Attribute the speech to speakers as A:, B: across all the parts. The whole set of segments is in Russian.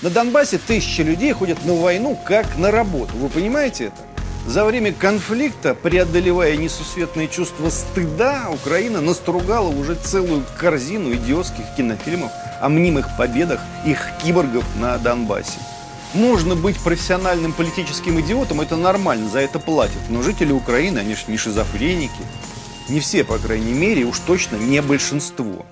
A: На Донбассе тысячи людей ходят на войну как на работу. Вы понимаете это? За время конфликта, преодолевая несусветные чувства стыда, Украина настругала уже целую корзину идиотских кинофильмов о мнимых победах их киборгов на Донбассе. Можно быть профессиональным политическим идиотом, это нормально, за это платят. Но жители Украины, они же не шизофреники. Не все, по крайней мере, уж точно не большинство.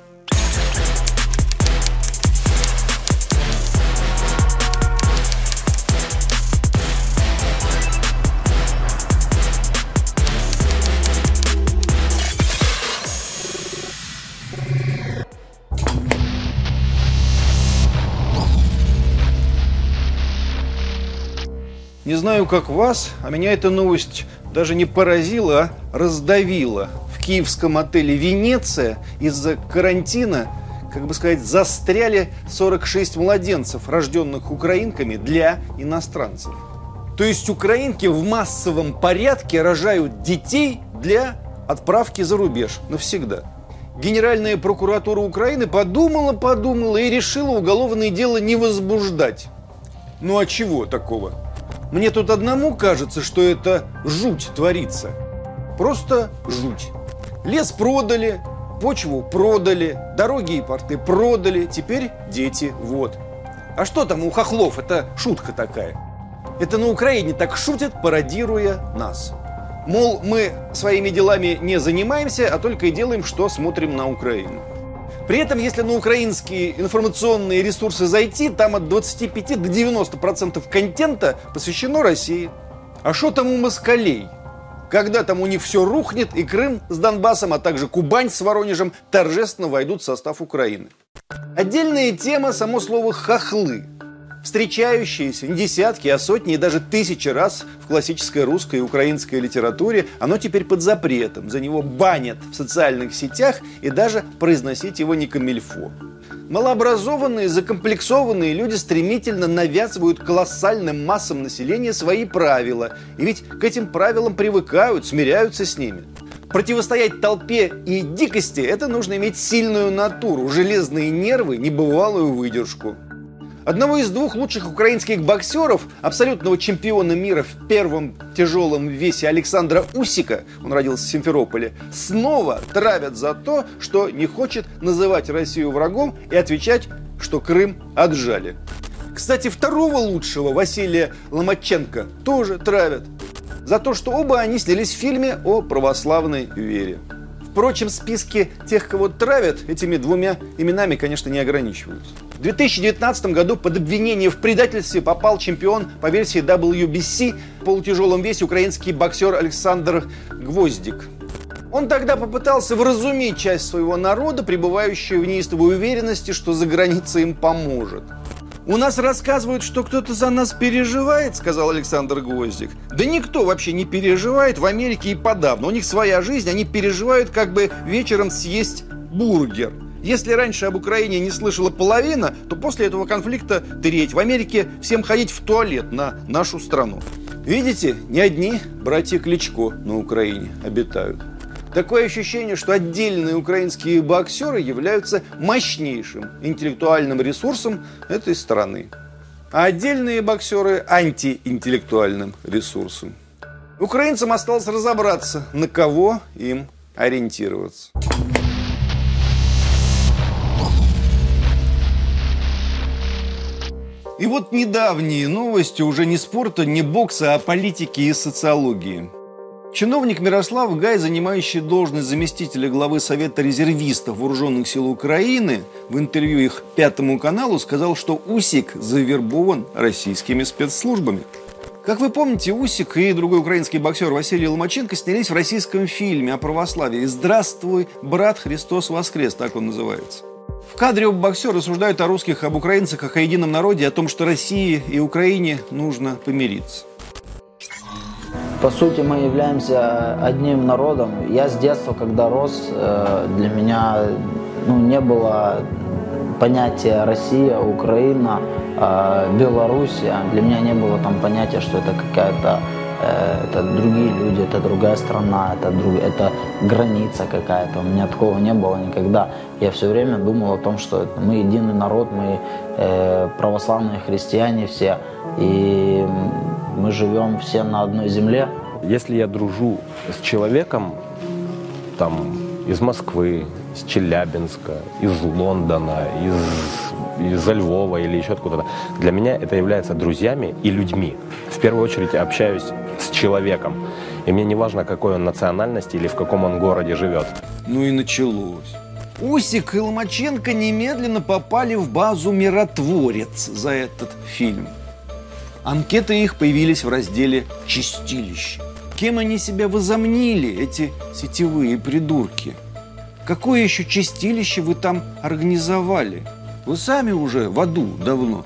A: Не знаю, как вас, а меня эта новость даже не поразила, а раздавила. В киевском отеле «Венеция» из-за карантина, как бы сказать, застряли 46 младенцев, рожденных украинками для иностранцев. То есть украинки в массовом порядке рожают детей для отправки за рубеж навсегда. Генеральная прокуратура Украины подумала, подумала и решила уголовное дело не возбуждать. Ну а чего такого? Мне тут одному кажется, что это жуть творится. Просто жуть. Лес продали, почву продали, дороги и порты продали, теперь дети, вот. А что там у хохлов? Это шутка такая. Это на Украине так шутят, пародируя нас. Мол, мы своими делами не занимаемся, а только и делаем, что смотрим на Украину. При этом, если на украинские информационные ресурсы зайти, там от 25 до 90 процентов контента посвящено России. А что там у москалей? Когда там у них все рухнет, и Крым с Донбассом, а также Кубань с Воронежем торжественно войдут в состав Украины. Отдельная тема, само слово «хохлы» встречающееся не десятки, а сотни и даже тысячи раз в классической русской и украинской литературе, оно теперь под запретом. За него банят в социальных сетях и даже произносить его не камильфо. Малообразованные, закомплексованные люди стремительно навязывают колоссальным массам населения свои правила. И ведь к этим правилам привыкают, смиряются с ними. Противостоять толпе и дикости – это нужно иметь сильную натуру, железные нервы, небывалую выдержку. Одного из двух лучших украинских боксеров, абсолютного чемпиона мира в первом тяжелом весе Александра Усика, он родился в Симферополе, снова травят за то, что не хочет называть Россию врагом и отвечать, что Крым отжали. Кстати, второго лучшего, Василия Ломаченко, тоже травят. За то, что оба они снялись в фильме о православной вере. Впрочем, списки тех, кого травят, этими двумя именами, конечно, не ограничиваются. В 2019 году под обвинение в предательстве попал чемпион по версии WBC в полутяжелом весе украинский боксер Александр Гвоздик. Он тогда попытался вразумить часть своего народа, пребывающую в неистовой уверенности, что за границей им поможет. «У нас рассказывают, что кто-то за нас переживает», — сказал Александр Гвоздик. «Да никто вообще не переживает в Америке и подавно. У них своя жизнь, они переживают, как бы вечером съесть бургер». Если раньше об Украине не слышала половина, то после этого конфликта треть. В Америке всем ходить в туалет на нашу страну. Видите, не одни братья Кличко на Украине обитают. Такое ощущение, что отдельные украинские боксеры являются мощнейшим интеллектуальным ресурсом этой страны. А отдельные боксеры – антиинтеллектуальным ресурсом. Украинцам осталось разобраться, на кого им ориентироваться. И вот недавние новости уже не спорта, не бокса, а политики и социологии. Чиновник Мирослав Гай, занимающий должность заместителя главы Совета резервистов Вооруженных сил Украины, в интервью их Пятому каналу сказал, что Усик завербован российскими спецслужбами. Как вы помните, Усик и другой украинский боксер Василий Ломаченко снялись в российском фильме о православии «Здравствуй, брат Христос воскрес», так он называется. В кадре оба боксера рассуждают о русских, об украинцах, о едином народе, о том, что России и Украине нужно помириться.
B: По сути, мы являемся одним народом. Я с детства, когда рос, э, для меня ну, не было понятия Россия, Украина, э, Белоруссия. Для меня не было там понятия, что это какая-то э, это другие люди, это другая страна, это, друг, это граница какая-то. У меня такого не было никогда. Я все время думал о том, что мы единый народ, мы православные христиане все, и мы живем все на одной земле.
C: Если я дружу с человеком, там, из Москвы, из Челябинска, из Лондона, из, из Львова или еще откуда-то. Для меня это является друзьями и людьми. В первую очередь я общаюсь с человеком. И мне не важно, какой он национальности или в каком он городе живет.
A: Ну и началось. Усик и Ломаченко немедленно попали в базу «Миротворец» за этот фильм. Анкеты их появились в разделе «Чистилище». Кем они себя возомнили, эти сетевые придурки? Какое еще чистилище вы там организовали? Вы сами уже в аду давно.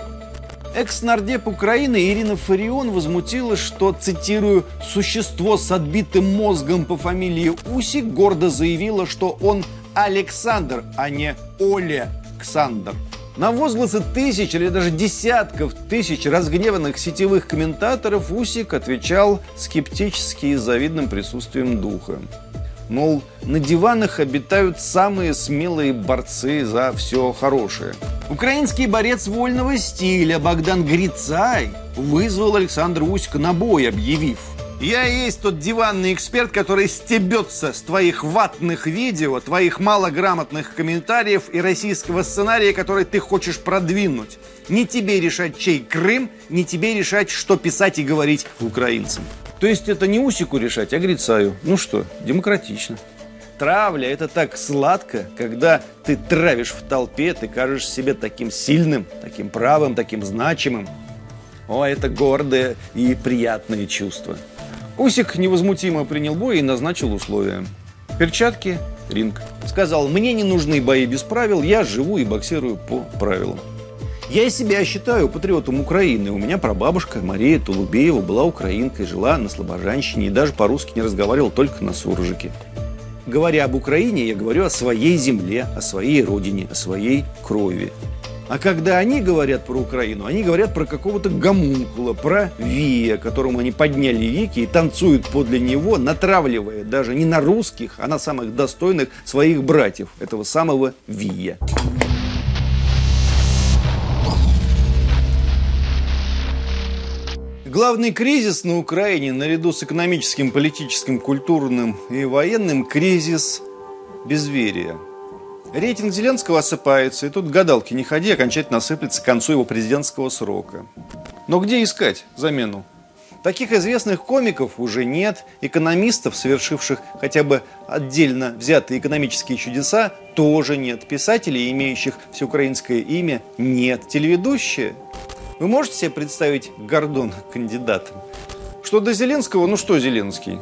A: Экс-нардеп Украины Ирина Фарион возмутилась, что, цитирую, «существо с отбитым мозгом по фамилии Усик гордо заявило, что он Александр, а не Оля Александр». На возгласы тысяч или даже десятков тысяч разгневанных сетевых комментаторов Усик отвечал скептически и завидным присутствием духа. Мол, на диванах обитают самые смелые борцы за все хорошее. Украинский борец вольного стиля Богдан Грицай вызвал Александра Усика на бой, объявив – я и есть тот диванный эксперт, который стебется с твоих ватных видео, твоих малограмотных комментариев и российского сценария, который ты хочешь продвинуть. Не тебе решать, чей Крым, не тебе решать, что писать и говорить украинцам. То есть это не Усику решать, а Грицаю. Ну что, демократично. Травля – это так сладко, когда ты травишь в толпе, ты кажешь себе таким сильным, таким правым, таким значимым. О, это гордое и приятное чувство. Усик невозмутимо принял бой и назначил условия. Перчатки, ринг. Сказал, мне не нужны бои без правил, я живу и боксирую по правилам. Я себя считаю патриотом Украины. У меня прабабушка Мария Тулубеева была украинкой, жила на Слобожанщине и даже по-русски не разговаривала только на суржике. Говоря об Украине, я говорю о своей земле, о своей родине, о своей крови. А когда они говорят про Украину, они говорят про какого-то гомункула, про Вия, которому они подняли веки и танцуют подле него, натравливая даже не на русских, а на самых достойных своих братьев, этого самого Вия. Главный кризис на Украине, наряду с экономическим, политическим, культурным и военным, кризис безверия – Рейтинг Зеленского осыпается, и тут гадалки не ходи, окончательно осыплется к концу его президентского срока. Но где искать замену? Таких известных комиков уже нет, экономистов, совершивших хотя бы отдельно взятые экономические чудеса, тоже нет. Писателей, имеющих всеукраинское имя, нет. Телеведущие? Вы можете себе представить Гордон кандидатом? Что до Зеленского, ну что Зеленский?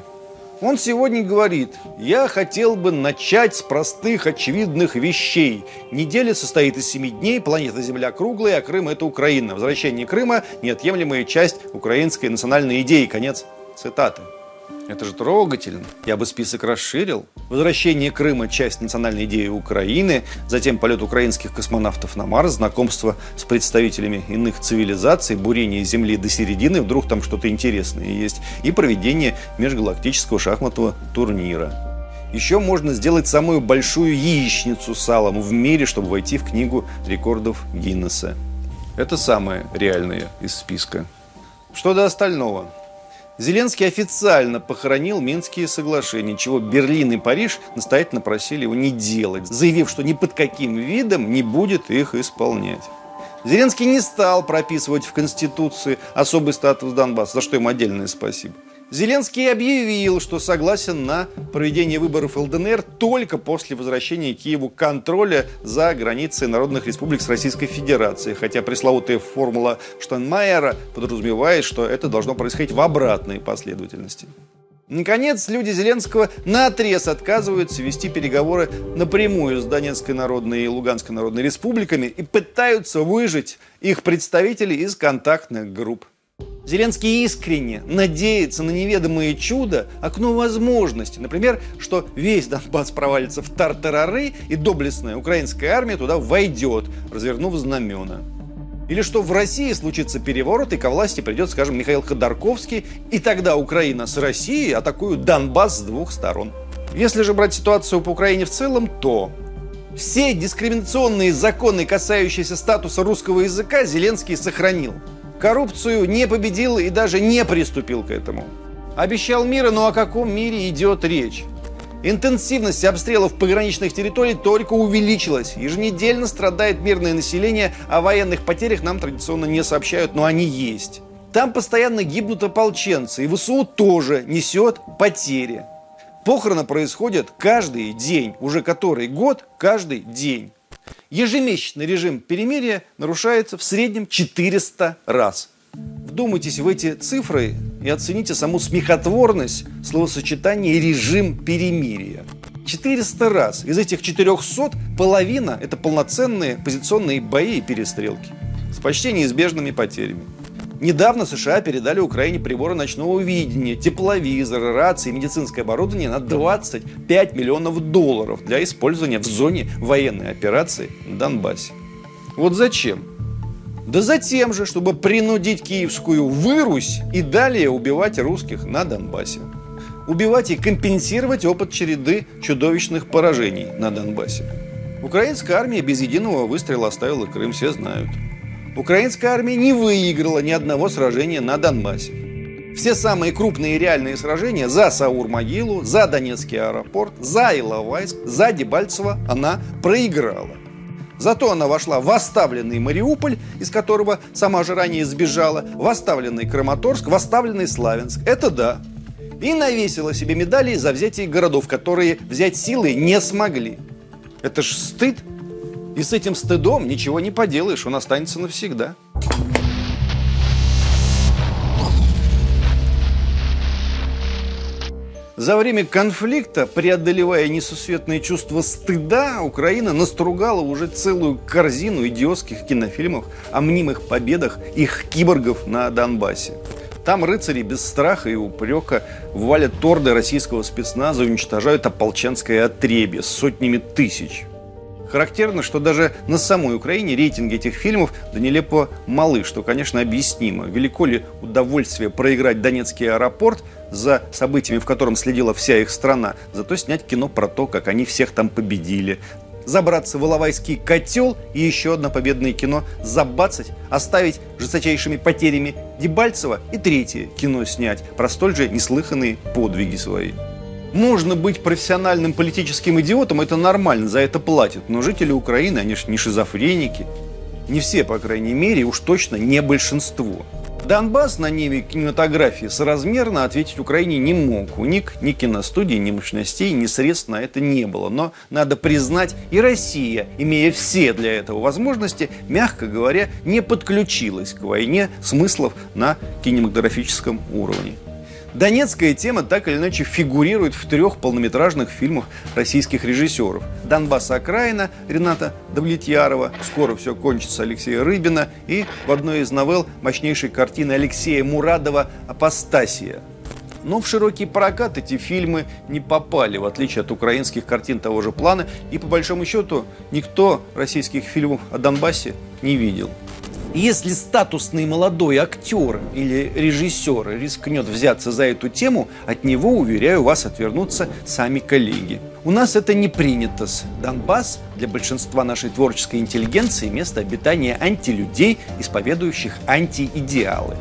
A: Он сегодня говорит, я хотел бы начать с простых, очевидных вещей. Неделя состоит из семи дней, планета Земля круглая, а Крым – это Украина. Возвращение Крыма – неотъемлемая часть украинской национальной идеи. Конец цитаты. Это же трогательно. Я бы список расширил. Возвращение Крыма – часть национальной идеи Украины, затем полет украинских космонавтов на Марс, знакомство с представителями иных цивилизаций, бурение Земли до середины, вдруг там что-то интересное есть, и проведение межгалактического шахматного турнира. Еще можно сделать самую большую яичницу с салом в мире, чтобы войти в книгу рекордов Гиннесса. Это самое реальное из списка. Что до остального – Зеленский официально похоронил Минские соглашения, чего Берлин и Париж настоятельно просили его не делать, заявив, что ни под каким видом не будет их исполнять. Зеленский не стал прописывать в Конституции особый статус Донбасса, за что ему отдельное спасибо. Зеленский объявил, что согласен на проведение выборов ЛДНР только после возвращения Киеву контроля за границей народных республик с Российской Федерацией, хотя пресловутая формула Штайнмайера подразумевает, что это должно происходить в обратной последовательности. Наконец, люди Зеленского на отрез отказываются вести переговоры напрямую с Донецкой Народной и Луганской Народной Республиками и пытаются выжить их представителей из контактных групп. Зеленский искренне надеется на неведомое чудо, окно возможностей. Например, что весь Донбасс провалится в тартарары и доблестная украинская армия туда войдет, развернув знамена. Или что в России случится переворот, и ко власти придет, скажем, Михаил Ходорковский, и тогда Украина с Россией атакуют Донбасс с двух сторон. Если же брать ситуацию по Украине в целом, то все дискриминационные законы, касающиеся статуса русского языка, Зеленский сохранил. Коррупцию не победил и даже не приступил к этому. Обещал мира, но о каком мире идет речь? Интенсивность обстрелов пограничных территорий только увеличилась. Еженедельно страдает мирное население, о военных потерях нам традиционно не сообщают, но они есть. Там постоянно гибнут ополченцы, и ВСУ тоже несет потери. Похороны происходят каждый день, уже который год, каждый день. Ежемесячный режим перемирия нарушается в среднем 400 раз. Вдумайтесь в эти цифры и оцените саму смехотворность словосочетания «режим перемирия». 400 раз. Из этих 400 половина – это полноценные позиционные бои и перестрелки с почти неизбежными потерями. Недавно США передали Украине приборы ночного видения, тепловизоры, рации, медицинское оборудование на 25 миллионов долларов для использования в зоне военной операции в Донбассе. Вот зачем? Да затем же, чтобы принудить киевскую вырусь и далее убивать русских на Донбассе. Убивать и компенсировать опыт череды чудовищных поражений на Донбассе. Украинская армия без единого выстрела оставила Крым, все знают – Украинская армия не выиграла ни одного сражения на Донбассе. Все самые крупные реальные сражения за Саур-Могилу, за Донецкий аэропорт, за Иловайск, за Дебальцево она проиграла. Зато она вошла в оставленный Мариуполь, из которого сама же ранее сбежала, в оставленный Краматорск, в оставленный Славянск. Это да. И навесила себе медали за взятие городов, которые взять силой не смогли. Это ж стыд и с этим стыдом ничего не поделаешь, он останется навсегда. За время конфликта, преодолевая несусветное чувство стыда, Украина настругала уже целую корзину идиотских кинофильмов о мнимых победах их киборгов на Донбассе. Там рыцари без страха и упрека валят торды российского спецназа, уничтожают ополченское отребье сотнями тысяч. Характерно, что даже на самой Украине рейтинги этих фильмов да нелепо малы, что, конечно, объяснимо. Велико ли удовольствие проиграть Донецкий аэропорт за событиями, в котором следила вся их страна, зато снять кино про то, как они всех там победили, забраться в Иловайский котел и еще одно победное кино забацать, оставить жесточайшими потерями Дебальцева и третье кино снять про столь же неслыханные подвиги свои. Можно быть профессиональным политическим идиотом, это нормально, за это платят. Но жители Украины, они же не шизофреники. Не все, по крайней мере, уж точно не большинство. Донбасс на небе кинематографии соразмерно ответить Украине не мог. У них ни киностудии, ни мощностей, ни средств на это не было. Но надо признать, и Россия, имея все для этого возможности, мягко говоря, не подключилась к войне смыслов на кинематографическом уровне. Донецкая тема так или иначе фигурирует в трех полнометражных фильмах российских режиссеров. «Донбасс. Окраина» Рената Давлетьярова, «Скоро все кончится» Алексея Рыбина и в одной из новелл мощнейшей картины Алексея Мурадова «Апостасия». Но в широкий прокат эти фильмы не попали, в отличие от украинских картин того же плана, и по большому счету никто российских фильмов о Донбассе не видел. Если статусный молодой актер или режиссер рискнет взяться за эту тему, от него, уверяю вас, отвернутся сами коллеги. У нас это не принято. Донбасс для большинства нашей творческой интеллигенции место обитания антилюдей, исповедующих антиидеалы.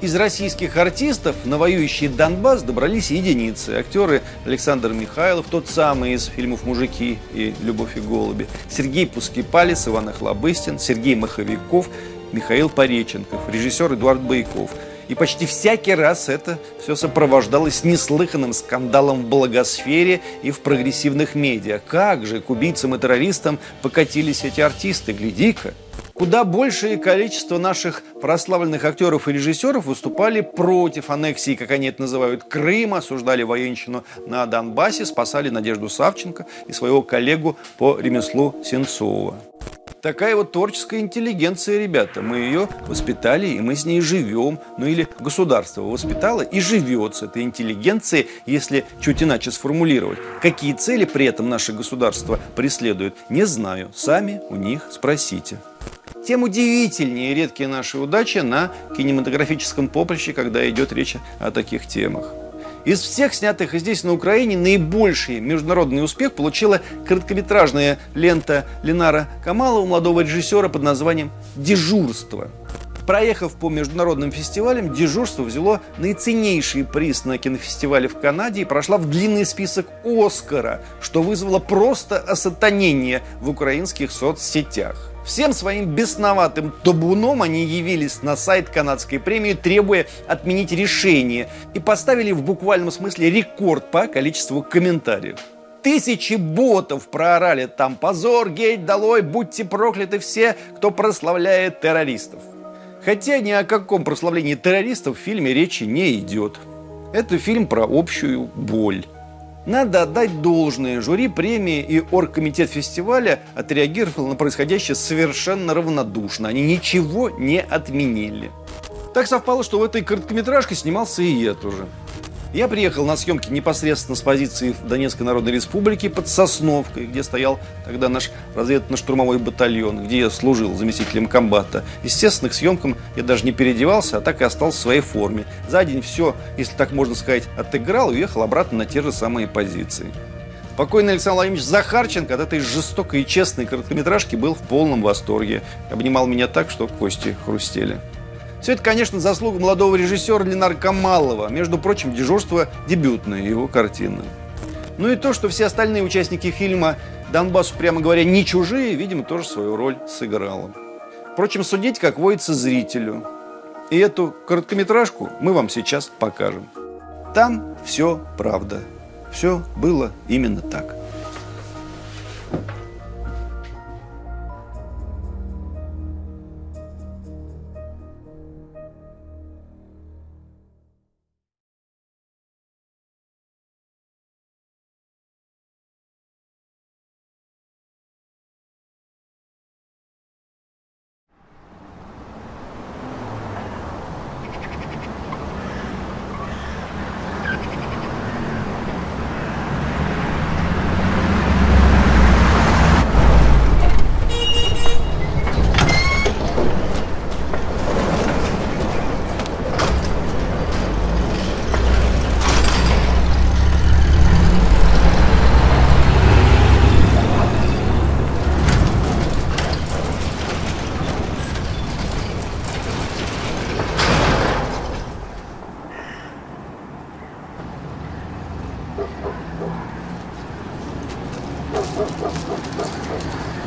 A: Из российских артистов на воюющий Донбасс добрались единицы. Актеры Александр Михайлов, тот самый из фильмов «Мужики» и «Любовь и голуби», Сергей Пускипалец, Иван Охлобыстин, Сергей Маховиков – Михаил Пореченков, режиссер Эдуард Байков. И почти всякий раз это все сопровождалось неслыханным скандалом в благосфере и в прогрессивных медиа. Как же к убийцам и террористам покатились эти артисты, гляди-ка. Куда большее количество наших прославленных актеров и режиссеров выступали против аннексии, как они это называют, Крыма, осуждали военщину на Донбассе, спасали Надежду Савченко и своего коллегу по ремеслу Сенцова такая вот творческая интеллигенция, ребята. Мы ее воспитали, и мы с ней живем. Ну или государство воспитало и живет с этой интеллигенцией, если чуть иначе сформулировать. Какие цели при этом наше государство преследует, не знаю. Сами у них спросите. тем удивительнее редкие наши удачи на кинематографическом поприще, когда идет речь о таких темах. Из всех снятых здесь, на Украине, наибольший международный успех получила короткометражная лента Ленара Камалова, молодого режиссера под названием «Дежурство». Проехав по международным фестивалям, «Дежурство» взяло наиценнейший приз на кинофестивале в Канаде и прошла в длинный список «Оскара», что вызвало просто осатанение в украинских соцсетях. Всем своим бесноватым табуном они явились на сайт канадской премии, требуя отменить решение, и поставили в буквальном смысле рекорд по количеству комментариев. Тысячи ботов проорали там «Позор, гейт, долой, будьте прокляты все, кто прославляет террористов». Хотя ни о каком прославлении террористов в фильме речи не идет. Это фильм про общую боль. Надо отдать должное. Жюри премии и оргкомитет фестиваля отреагировал на происходящее совершенно равнодушно. Они ничего не отменили. Так совпало, что в этой короткометражке снимался и я тоже. Я приехал на съемки непосредственно с позиции Донецкой Народной Республике под Сосновкой, где стоял тогда наш разведывательно-штурмовой батальон, где я служил заместителем комбата. Естественно, к съемкам я даже не переодевался, а так и остался в своей форме. За день все, если так можно сказать, отыграл и уехал обратно на те же самые позиции. Покойный Александр Владимирович Захарченко от этой жестокой и честной короткометражки был в полном восторге. Обнимал меня так, что кости хрустели. Все это, конечно, заслуга молодого режиссера Ленара Камалова. Между прочим, «Дежурство» – дебютная его картина. Ну и то, что все остальные участники фильма Донбассу, прямо говоря, не чужие, видимо, тоже свою роль сыграло. Впрочем, судить, как водится, зрителю. И эту короткометражку мы вам сейчас покажем. Там все правда. Все было именно так. ハハハハ!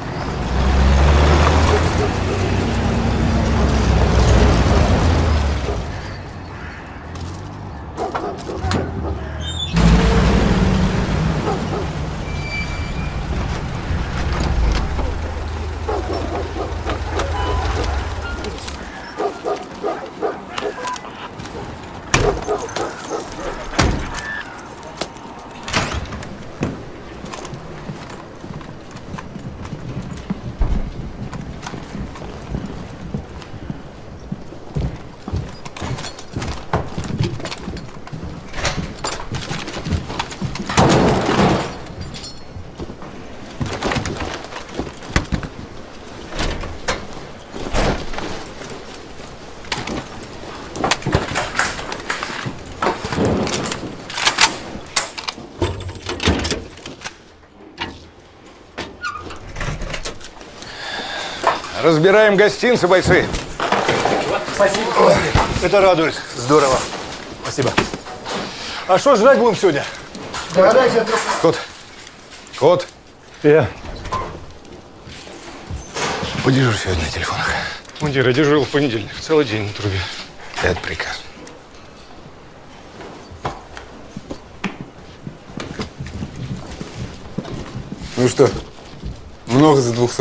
D: Разбираем гостинцы, бойцы.
E: Спасибо.
D: Это радует. Здорово.
E: Спасибо.
D: А что жрать будем сегодня?
E: Догадайся,
D: Кот. Кот.
E: Я.
D: Подержи сегодня на телефонах.
E: Мундир, я дежурил в понедельник. Целый день на трубе.
D: Это приказ.
F: Ну что, много за двух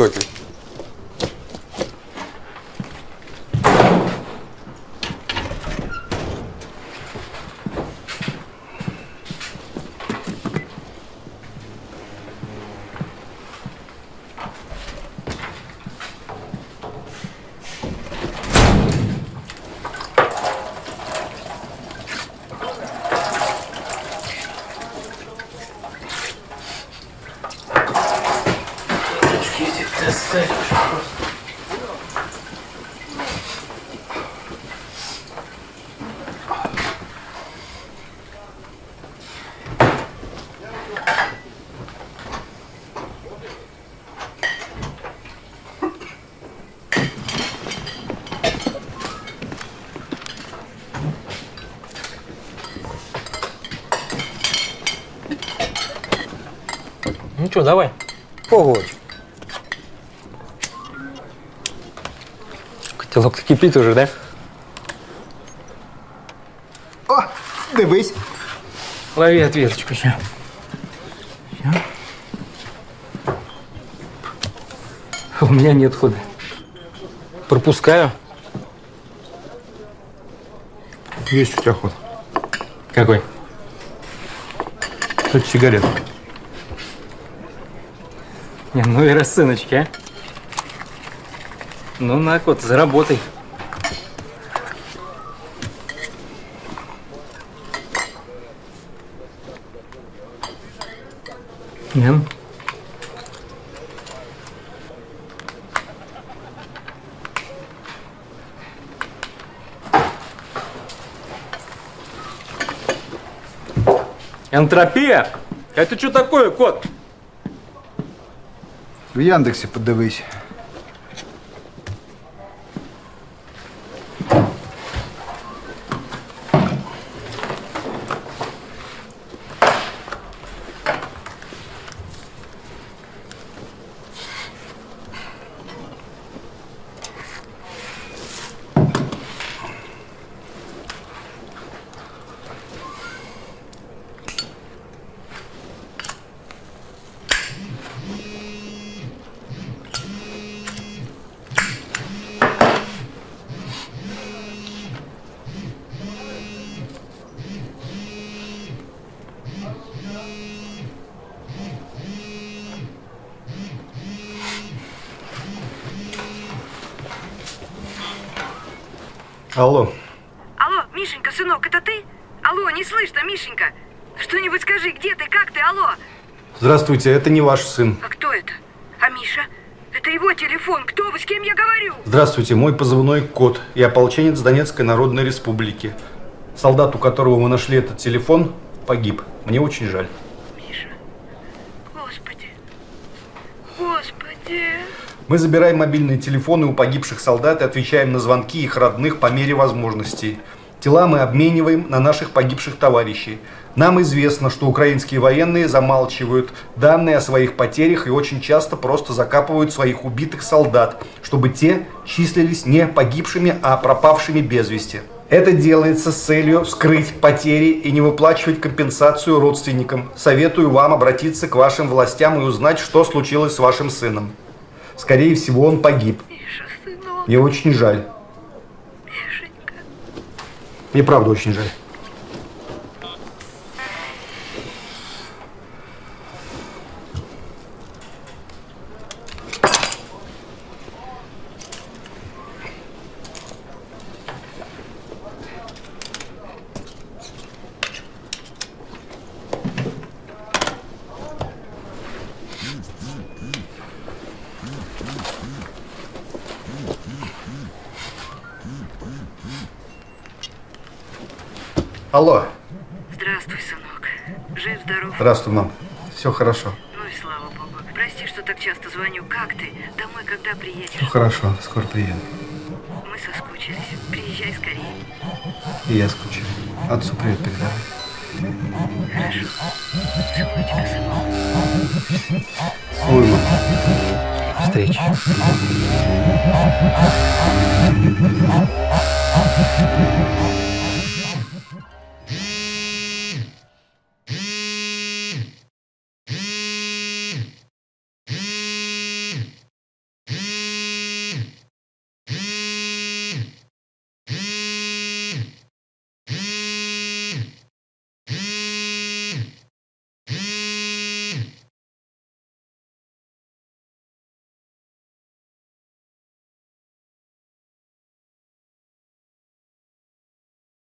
G: что, давай.
E: Погодь.
G: Котелок кипит уже, да?
E: О, дивись.
G: Лови ответочку сейчас. У меня нет хода. Пропускаю.
E: Есть у тебя ход.
G: Какой?
E: Это сигарет.
G: Не, ну и расценочки, а. Ну, на, кот, заработай. Ян. Энтропия? Это что такое, кот?
E: В Яндексі подивись. Алло.
H: Алло, Мишенька, сынок, это ты? Алло, не слышно, Мишенька. Что-нибудь скажи, где ты, как ты, алло?
A: Здравствуйте, это не ваш сын.
H: А кто это? А Миша? Это его телефон. Кто вы, с кем я говорю?
A: Здравствуйте, мой позывной Кот. Я ополченец Донецкой Народной Республики. Солдат, у которого мы нашли этот телефон, погиб. Мне очень жаль. Мы забираем мобильные телефоны у погибших солдат и отвечаем на звонки их родных по мере возможностей. Тела мы обмениваем на наших погибших товарищей. Нам известно, что украинские военные замалчивают данные о своих потерях и очень часто просто закапывают своих убитых солдат, чтобы те числились не погибшими, а пропавшими без вести. Это делается с целью скрыть потери и не выплачивать компенсацию родственникам. Советую вам обратиться к вашим властям и узнать, что случилось с вашим сыном. Скорее всего, он погиб.
H: Миша.
A: Мне очень жаль.
H: Мишенька.
A: Мне правда очень жаль. Алло.
H: Здравствуй, сынок. Жив-здоров?
A: Здравствуй, мам. Все хорошо.
H: Ну и слава богу. Прости, что так часто звоню. Как ты? Домой когда приедешь?
A: Все хорошо. Скоро приеду.
H: Мы соскучились. Приезжай скорее.
A: И я скучаю. Отцу привет передавай.
H: Хорошо. Целую тебя, сынок.
A: Целую, мама. Встречи.